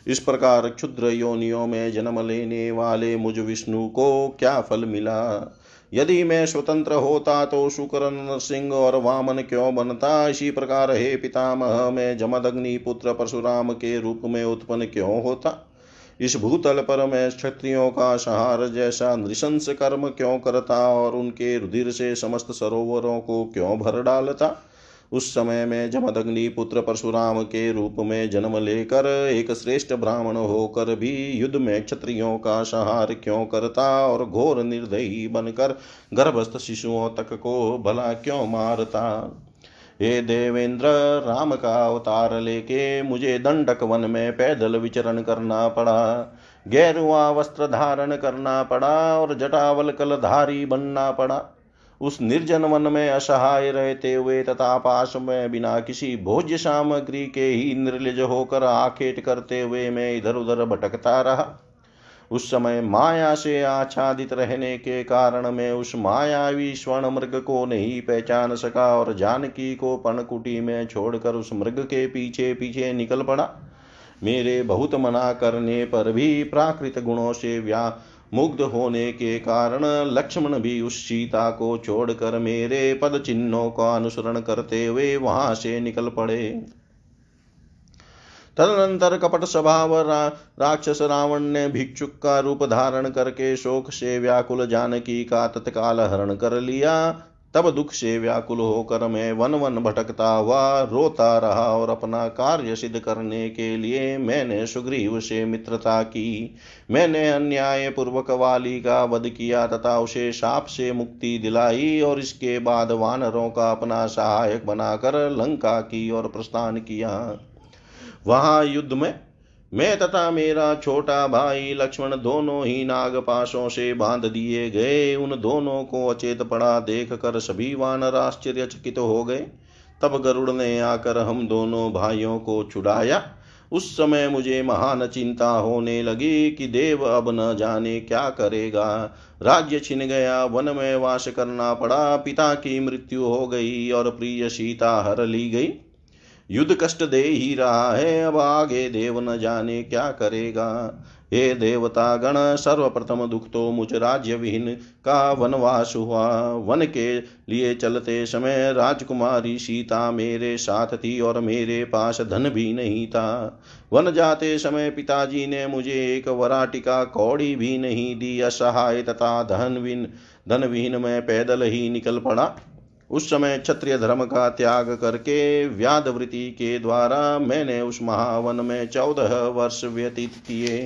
इस प्रकार क्षुद्र योनियों में जन्म लेने वाले मुझ विष्णु को क्या फल मिला? यदि मैं स्वतंत्र होता तो शुक्र नरसिंह और वामन क्यों बनता? इसी प्रकार हे पितामह, मैं जमदग्नि पुत्र परशुराम के रूप में उत्पन्न क्यों होता? इस भूतल पर मैं क्षत्रियों का सहार जैसा नृशंस कर्म क्यों करता और उनके रुधिर से समस्त सरोवरों को क्यों भर डालता? उस समय में जमदग्नि पुत्र परशुराम के रूप में जन्म लेकर एक श्रेष्ठ ब्राह्मण होकर भी युद्ध में क्षत्रियों का संहार क्यों करता और घोर निर्दयी बनकर गर्भस्थ शिशुओं तक को भला क्यों मारता? हे देवेंद्र, राम का अवतार लेके मुझे दंडक वन में पैदल विचरण करना पड़ा, गैरुआ वस्त्र धारण करना पड़ा और जटावल कलधारी बनना पड़ा। उस निर्जन वन में असहाय रहते हुए तथा पास में बिना किसी भोज्य सामग्री के ही निर्लज होकर आखेट करते हुए मैं इधर उधर भटकता रहा। उस समय माया से आच्छादित रहने के कारण मैं उस मायावी स्वर्ण मृग को नहीं पहचान सका और जानकी को पणकुटी में छोड़कर उस मृग के पीछे पीछे निकल पड़ा। मेरे बहुत मना करने पर भी प्राकृत गुणों से व्या मुग्ध होने के कारण लक्ष्मण भी उस सीता को छोड़कर मेरे पद चिन्हों का अनुसरण करते हुए वहाँ से निकल पड़े। तदनंतर कपट स्वभाव रा, राक्षस रावण ने भिक्षुक का रूप धारण करके शोक से व्याकुल जानकी का तत्काल हरण कर लिया। तब दुख से व्याकुल होकर मैं वन वन भटकता हुआ रोता रहा और अपना कार्य सिद्ध करने के लिए मैंने सुग्रीव से मित्रता की। मैंने अन्याय पूर्वक वाली का वध किया तथा उसे साप से मुक्ति दिलाई और इसके बाद वानरों का अपना सहायक बनाकर लंका की ओर प्रस्थान किया। वहाँ युद्ध में मैं तथा मेरा छोटा भाई लक्ष्मण दोनों ही नागपाशों से बाँध दिए गए उन दोनों को अचेत पड़ा देख कर सभी वानर आश्चर्यचकित हो गए। तब गरुड़ ने आकर हम दोनों भाइयों को छुड़ाया। उस समय मुझे महान चिंता होने लगी कि देव अब न जाने क्या करेगा। राज्य छिन गया, वन में वास करना पड़ा, पिता की मृत्यु हो गई और प्रिय सीता हर ली गई। युद्ध कष्ट दे ही रहा है, अब आगे देव न जाने क्या करेगा। हे देवता गण, सर्वप्रथम दुख तो मुझ राज्य विहीन, का वनवास हुआ? वन के लिए चलते समय राजकुमारी सीता मेरे साथ थी और मेरे पास धन भी नहीं था। वन जाते समय पिताजी ने मुझे एक वराटिका कौड़ी भी नहीं दी, असहाय तथा धनविन, धनविहीन में पैदल ही निकल पड़ा। उस समय क्षत्रिय धर्म का त्याग करके व्याधवृत्ति के द्वारा मैंने उस महावन में चौदह वर्ष व्यतीत किए।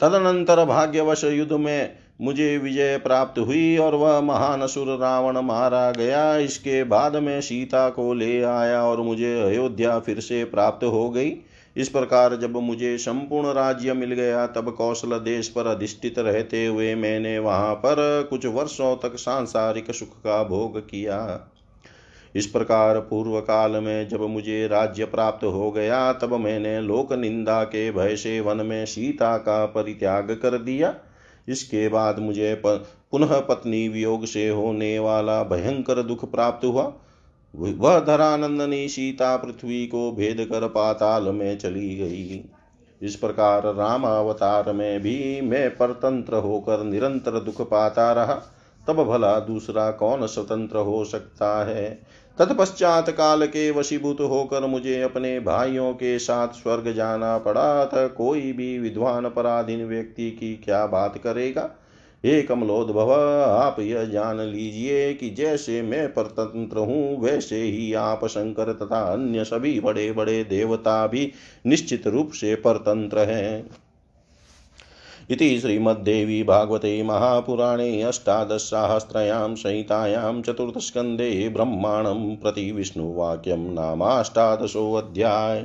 तदनंतर भाग्यवश युद्ध में मुझे विजय प्राप्त हुई और वह महान असुर रावण मारा गया। इसके बाद में सीता को ले आया और मुझे अयोध्या फिर से प्राप्त हो गई। इस प्रकार जब मुझे संपूर्ण राज्य मिल गया, तब कौशल देश पर अधिष्ठित रहते हुए मैंने वहाँ पर कुछ वर्षों तक सांसारिक सुख का भोग किया। इस प्रकार पूर्व काल में जब मुझे राज्य प्राप्त हो गया, तब मैंने लोक निंदा के भय से वन में सीता का परित्याग कर दिया। इसके बाद मुझे पुनः पत्नी वियोग से होने वाला भयंकर दुख प्राप्त हुआ। वह धरानंदनी सीता पृथ्वी को भेद कर पाताल में चली गई। इस प्रकार राम अवतार में भी मैं परतंत्र होकर निरंतर दुख पाता रहा। तब भला दूसरा कौन स्वतंत्र हो सकता है? तत्पश्चात काल के वशीभूत होकर मुझे अपने भाइयों के साथ स्वर्ग जाना पड़ा था। कोई भी विद्वान पराधीन व्यक्ति की क्या बात करेगा? हे कमलोद्भव आप यह जान लीजिए कि जैसे मैं परतंत्र हूँ, वैसे ही आप शंकर तथा अन्य सभी बड़े बड़े देवता भी निश्चित रूप से परतंत्र हैं। इति श्रीमद्देवी भागवते महापुराणे अष्टादशसाहस्रयां संहितायां चतुर्थस्कन्धे ब्रह्माणं प्रति विष्णुवाक्यं नामाष्टादशोऽध्याय।